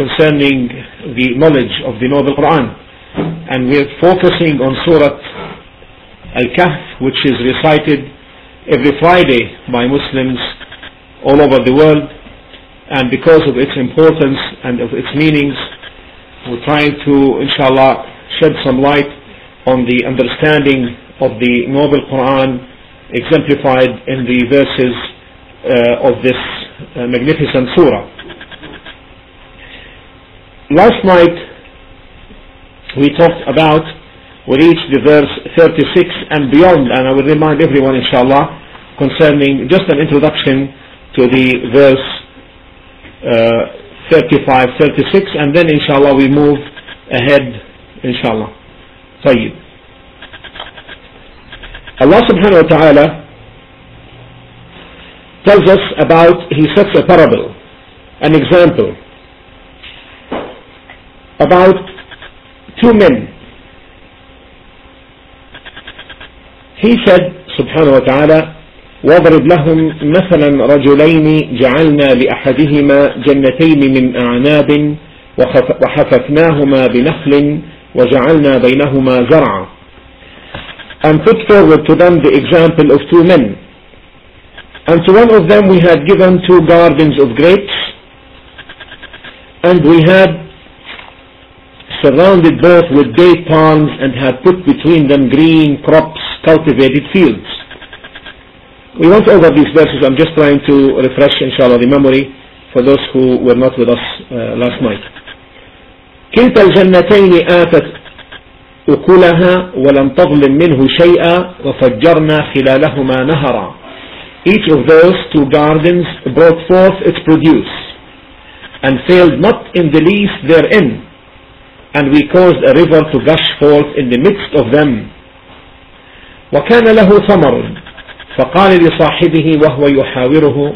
concerning the knowledge of the Noble Quran. And we're focusing on Surah Al-Kahf, which is recited every Friday by Muslims all over the world. And because of its importance and of its meanings, we're trying to, inshallah, shed some light on the understanding of the Noble Quran exemplified in the verses uh, of this uh, magnificent surah. Last night we talked about, we reached the verse 36 and beyond, and I will remind everyone inshallah concerning just an introduction to the verse uh, 35, 36, and then inshallah we move ahead inshallah. طيب. Allah subhanahu wa ta'ala tells us about, he sets a parable, an example, about two men. He said, wa ta'ala, واضرب لهم مثلا رجلين جعلنا لأحدهما جنتين من أعناب وحففناهما بنخل وجعلنا بينهما زرعا and put forward to them the example of two men and to one of them we had given two gardens of grapes and we had surrounded both with date palms and had put between them green crops cultivated fields we went over these verses. I'm just trying to refresh, inshallah, the memory for those who were not with us uh, last night. كلتا الجنتين آتت أكلها ولم تظلم منه شيئا وفجرنا خلالهما نهرا. Each of those two gardens brought forth its produce and failed not in the least therein. And we caused a river to gush forth in the midst of them. وكان له ثمر فقال لصاحبه وهو يحاوره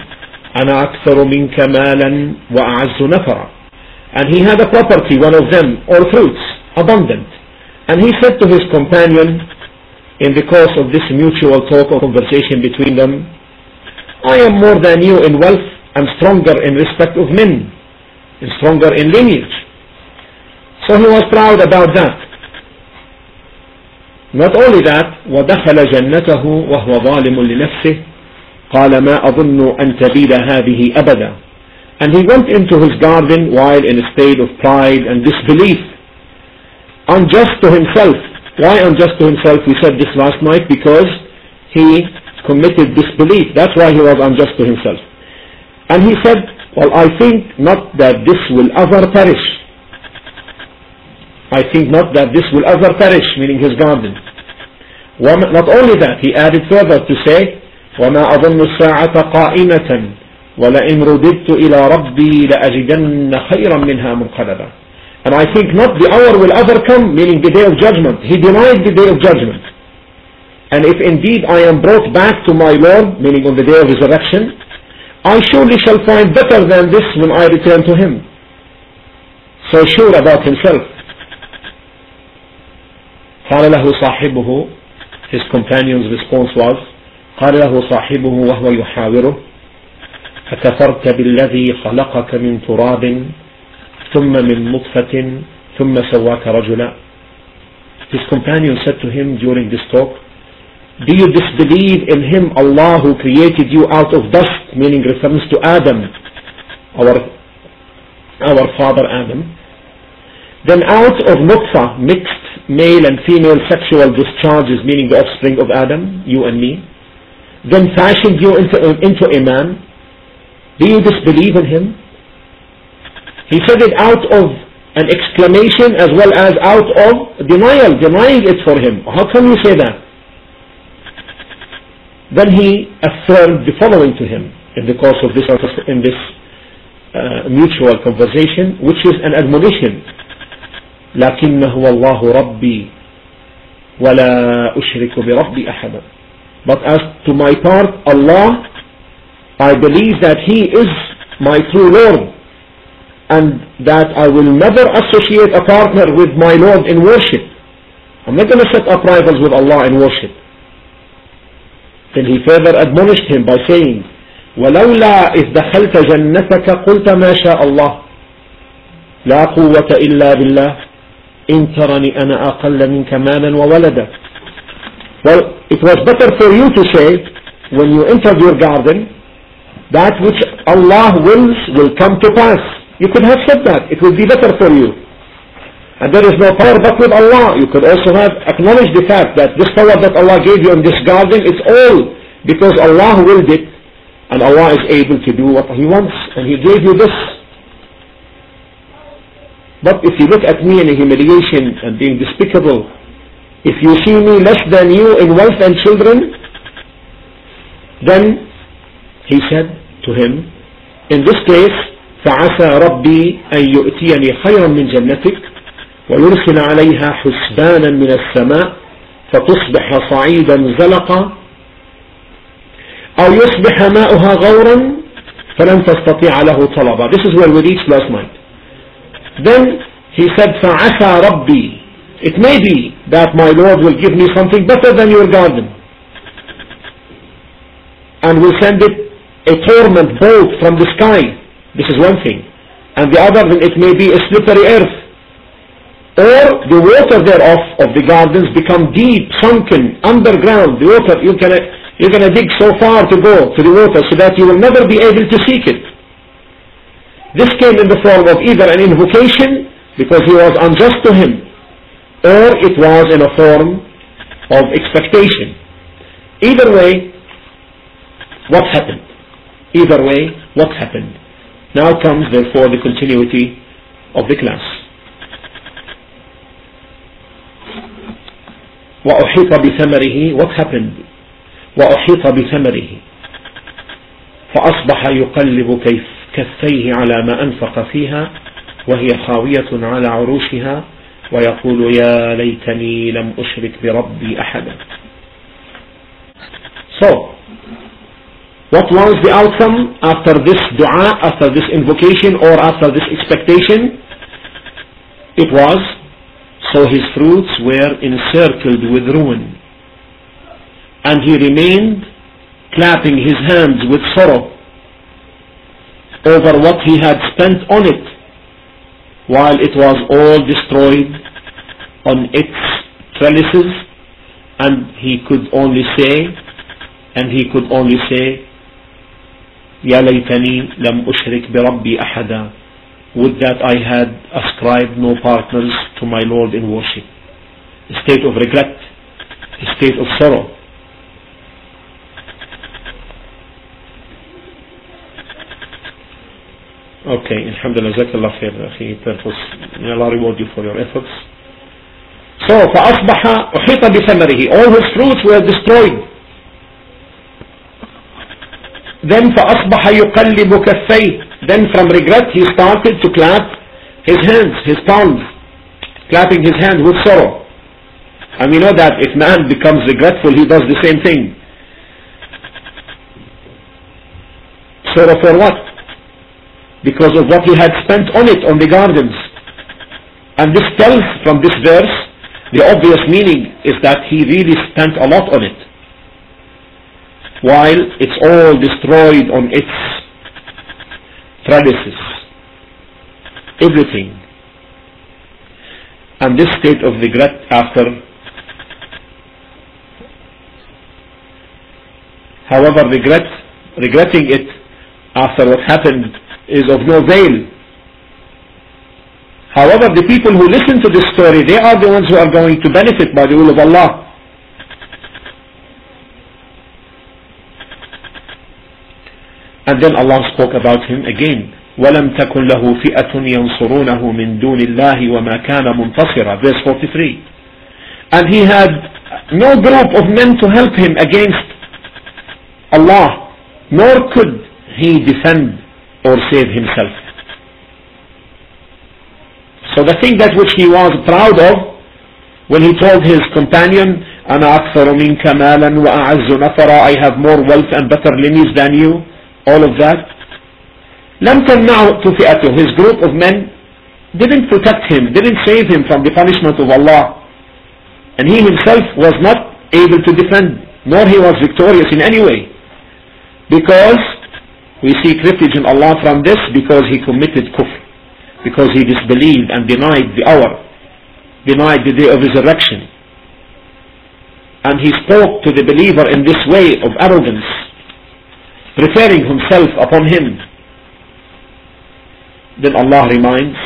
أنا أكثر منك مالا وأعز نفرا and he had a property one of them or fruits abundant and he said to his companion in the course of this mutual talk or conversation between them I am more than you in wealth and stronger in respect of men and stronger in lineage so he was proud about that Not only that, ودخل جنته وهو ظالم لنفسه قال ما أظن أن تبيد هذه أبدا And he went into his garden while in a state of pride and disbelief. Unjust to himself. Why unjust to himself? We said this last night because he committed disbelief. That's why he was unjust to himself. And he said, well I think not that this will ever perish. I think not that this will ever perish, meaning his garden. Not only that, he added further to say, وما أظن الساعة قائمة ولئن رددت إلى ربي لأجدن خيرا منها منقلبا And I think not the hour will ever come, meaning the day of judgment. He denied the day of judgment. And if indeed I am brought back to my Lord, meaning on the day of resurrection, I surely shall find better than this when I return to Him. So sure about himself. قال له صاحبه his companion's response was قال له صاحبه وهو يحاوره أكفرت بالذي خلقك من تراب ثم من نطفة ثم سواك رجلا His companion said to him during this talk Do you disbelieve in him Allah who created you out of dust meaning reference to Adam our our father Adam then out of nutfa mixed male and female sexual discharges, meaning the offspring of Adam, you and me, then fashioned you into, into a man, do you disbelieve in him? He said it out of an exclamation as well as out of denial, denying it for him. How can you say that? Then he affirmed the following to him in the course of this, in this uh, mutual conversation, which is an admonition لكن هو الله ربي ولا أشرك بربي أحدا but as to my part Allah I believe that He is my true Lord and that I will never associate a partner with my Lord in worship I'm not going to set up rivals with Allah in worship then he further admonished him by saying ولولا إذ دخلت جنتك قلت ما شاء الله لا قوة إلا بالله إن ترني أنا أقل منك مالا وولدا Well, it was better for you to say when you entered your garden that which Allah wills will come to pass. You could have said that. It would be better for you. And there is no power but with Allah. You could also have acknowledged the fact that this power that Allah gave you in this garden, it's all because Allah willed it and Allah is able to do what He wants and He gave you this. But if you look at me in humiliation and being despicable, if you see me less than you in wealth and children, then he said to him, in this case, فعسى ربي أن يؤتيني خيرا من جنتك ويرسل عليها حسبانا من السماء فتصبح صعيدا زلقا أو يصبح ماؤها غورا فلن تستطيع له طلبا This is where we reached last night. Then he said فعسى ربي It may be that my Lord will give me something better than your garden. And will send it a torment bolt from the sky. This is one thing. And the other, then it may be a slippery earth. Or the water thereof of the gardens become deep, sunken, underground. The water, you can, you're going to dig so far to go to the water so that you will never be able to seek it. This came in the form of either an invocation because he was unjust to him or it was in a form of expectation. Either way, what happened? Either way, what happened? Now comes therefore the continuity of the class. وأحيط بثمره what happened وأحيط بثمره فأصبح يقلب كيف كفيه على ما أنفق فيها وهي خاوية على عروشها ويقول يا ليتني لم أشرك بربي أحدا So, what was the outcome after this dua, after this invocation or after this expectation? It was, so his fruits were encircled with ruin. And he remained clapping his hands with sorrow over what he had spent on it while it was all destroyed on its trellises and he could only say and he could only say يا ليتني لم أشرك بربي أحدا would that I had ascribed no partners to my Lord in worship a state of regret a state of sorrow Okay, Alhamdulillah, Jazakallah khair, أخي Purpose. May Allah reward you for your efforts. So, فأصبح أحيط بثمره. All his fruits were destroyed. Then فأصبح يقلب كفيه. Then from regret he started to clap his hands, his palms. Clapping his hands with sorrow. And we know that if man becomes regretful, he does the same thing. Sorrow for what? Because of what he had spent on it, on the gardens. And this tells from this verse, the obvious meaning is that he really spent a lot on it. While it's all destroyed on its trellises. Everything. And this state of regret after however regret regretting it after what happened is of no avail. However, the people who listen to this story, they are the ones who are going to benefit by the will of Allah. And then Allah spoke about him again. وَلَمْ تَكُنْ لَهُ فِئَةٌ يَنْصُرُونَهُ مِنْ دُونِ اللَّهِ وَمَا كَانَ مُنْتَصِرًا Verse 43. And he had no group of men to help him against Allah, nor could he defend or save himself. So the thing that which he was proud of when he told his companion, أنا أكثر منك مالا وأعز نفرا I have more wealth and better lineage than you, all of that. لم تمنعه فئته his group of men didn't protect him, didn't save him from the punishment of Allah. And he himself was not able to defend, nor he was victorious in any way. Because we seek refuge in Allah from this because he committed kufr. because he disbelieved and denied the hour, denied the day of resurrection. And he spoke to the believer in this way of arrogance, preferring himself upon him. Then Allah reminds,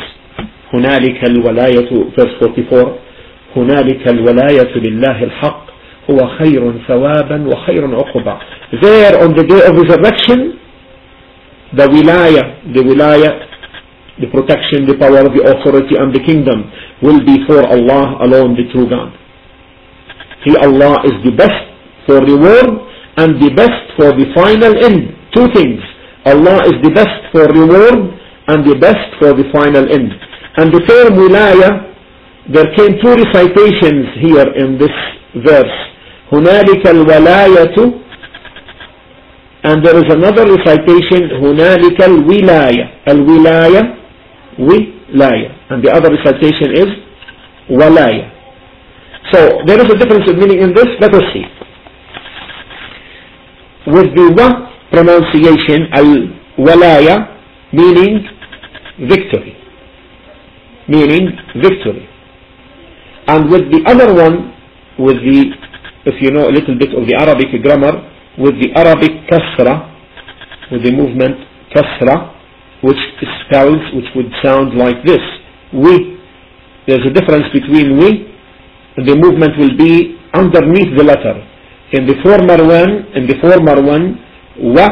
هنالك الولاية verse 44 هنالك الولاية لله الحق هو خير ثوابا وخير عقبا There on the day of resurrection the wilaya, the wilaya the protection, the power, the authority and the kingdom will be for Allah alone, the true God. He, Allah, is the best for reward and the best for the final end. Two things. Allah is the best for reward and the best for the final end. And the term wilaya, there came two recitations here in this verse. هنالك الولاية and there is another recitation هنالك الولاية الولاية wilaya. And the other recitation is walaya. So there is a difference of meaning in this. Let us see. With the wa pronunciation, al-walaya, meaning victory. Meaning victory. And with the other one, with the, if you know a little bit of the Arabic grammar, with the Arabic kasra, with the movement kasra, which spells, which would sound like this. We. There's a difference between we. The movement will be underneath the letter. In the former one, in the former one, wa,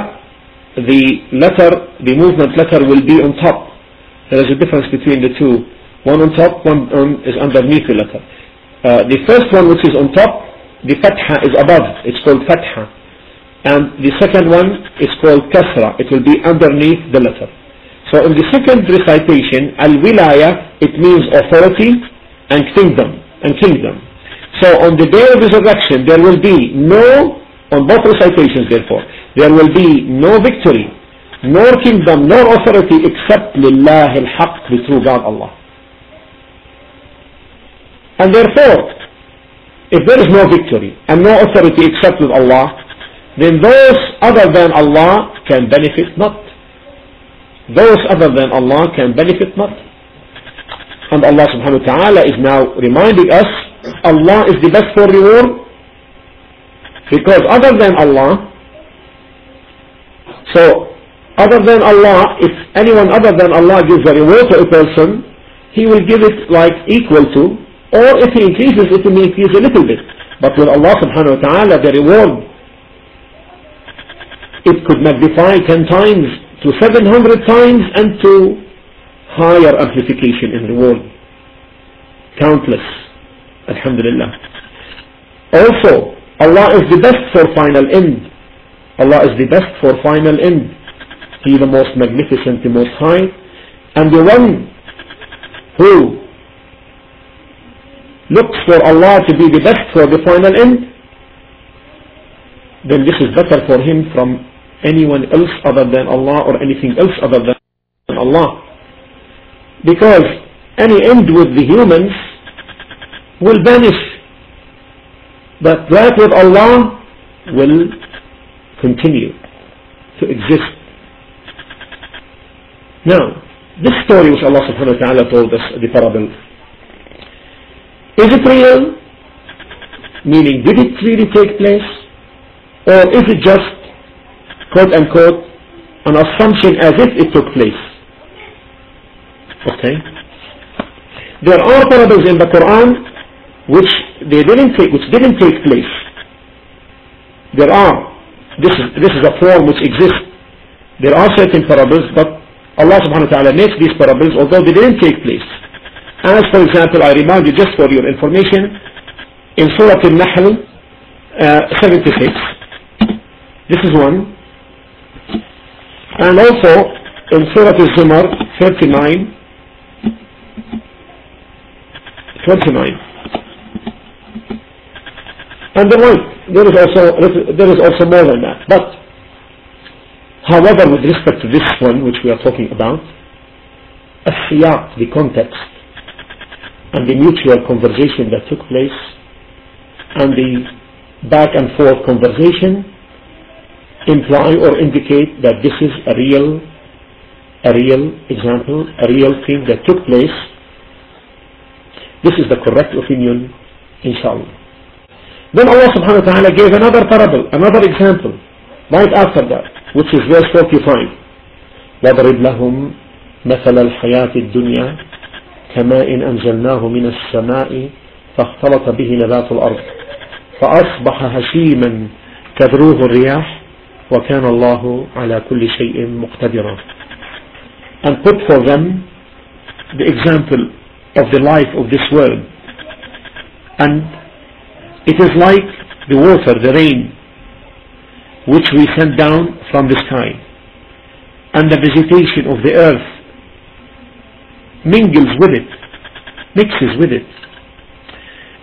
the letter, the movement letter will be on top. There is a difference between the two. One on top, one on, is underneath the letter. Uh, the first one which is on top, the fatha is above. It's called fatha. And the second one is called kasra. It will be underneath the letter. So in the second recitation, al-wilaya, it means authority and kingdom, and kingdom. So on the day of resurrection, there will be no, on both recitations therefore, there will be no victory, nor kingdom, nor authority except lillah al-haq, the true God Allah. And therefore, if there is no victory and no authority except with Allah, then those other than Allah can benefit not. Those other than Allah can benefit not. And Allah subhanahu wa ta'ala is now reminding us Allah is the best for reward. Because other than Allah so other than Allah if anyone other than Allah gives a reward to a person he will give it like equal to or if he increases it he may increase a little bit. But with Allah subhanahu wa ta'ala the reward it could magnify ten times to 700 times and to higher amplification in the world. Countless. Alhamdulillah. Also, Allah is the best for final end. Allah is the best for final end. He the most magnificent, the most high. And the one who looks for Allah to be the best for the final end, then this is better for him from anyone else other than Allah or anything else other than Allah. Because any end with the humans will vanish. But that with Allah will continue to exist. Now, this story which Allah subhanahu wa ta'ala told us, the parable, is it real? Meaning, did it really take place? Or is it just quote unquote, an assumption as if it took place. Okay? There are parables in the Quran which they didn't take, which didn't take place. There are. This is, this is a form which exists. There are certain parables, but Allah subhanahu wa ta'ala makes these parables although they didn't take place. As for example, I remind you just for your information, in Surah Al-Nahl uh, 76, this is one, and also in Surah Al-Zumar 39, 29. And the like, there is also there is also more than that. But however, with respect to this one which we are talking about, siyaq, the context, and the mutual conversation that took place, and the back and forth conversation imply or indicate that this is a real a real example, a real thing that took place. This is the correct opinion, inshallah. Then Allah subhanahu wa ta'ala gave another parable, another example, right after that, which is verse 45. وَضْرِبْ لَهُمْ مثل الحياة الدنيا كماء أنزلناه من السماء فاختلط به نبات الأرض فأصبح هشيما تذروه الرياح وكان الله على كل شيء مقتدرا and put for them the example of the life of this world and it is like the water, the rain which we send down from the sky and the vegetation of the earth mingles with it mixes with it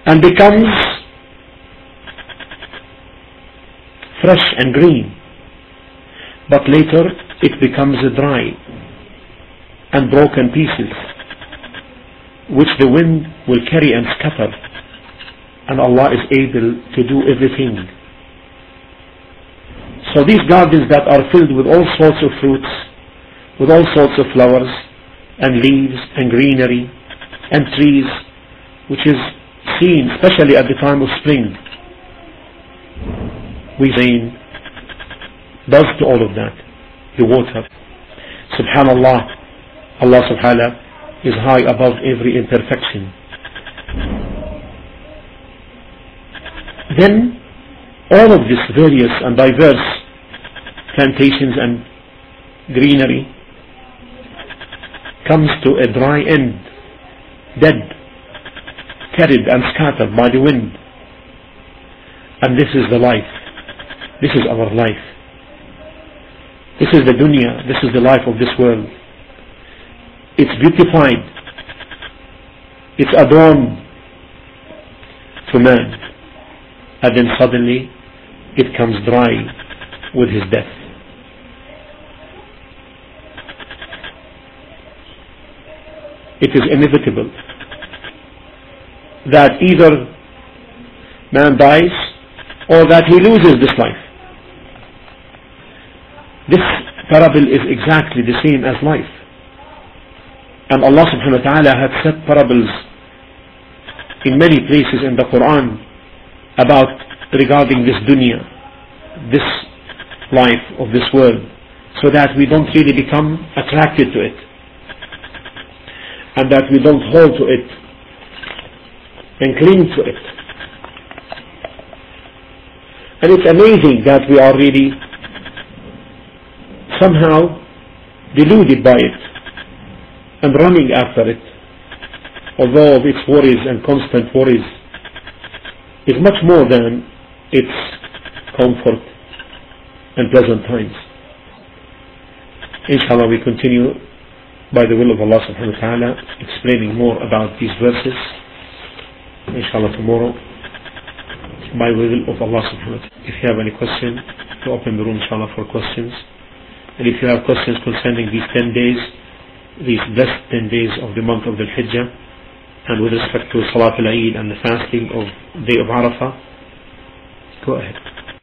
and becomes fresh and green but later it becomes a dry and broken pieces which the wind will carry and scatter. And Allah is able to do everything. So these gardens that are filled with all sorts of fruits with all sorts of flowers and leaves and greenery and trees which is seen especially at the time of spring. We rain does to all of that. The water. Subhanallah. Allah subhanahu is high above every imperfection. Then all of this various and diverse plantations and greenery comes to a dry end. Dead. Carried and scattered by the wind. And this is the life. This is our life this is the dunya, this is the life of this world. It's beautified, it's adorned to man, and then suddenly it comes dry with his death. It is inevitable that either man dies or that he loses this life. This parable is exactly the same as life. And Allah subhanahu wa ta'ala had set parables in many places in the Quran about regarding this dunya, this life of this world, so that we don't really become attracted to it. And that we don't hold to it and cling to it. And it's amazing that we are really somehow deluded by it and running after it, although its worries and constant worries is much more than its comfort and pleasant times. Inshallah we continue by the will of Allah subhanahu wa ta'ala explaining more about these verses. Inshallah tomorrow by the will of Allah subhanahu wa ta'ala. If you have any question, to open the room inshallah for questions. And if you have questions concerning these 10 days, these blessed 10 days of the month of the Hijjah, and with respect to Salat al-Eid and the fasting of day of Arafah, go ahead.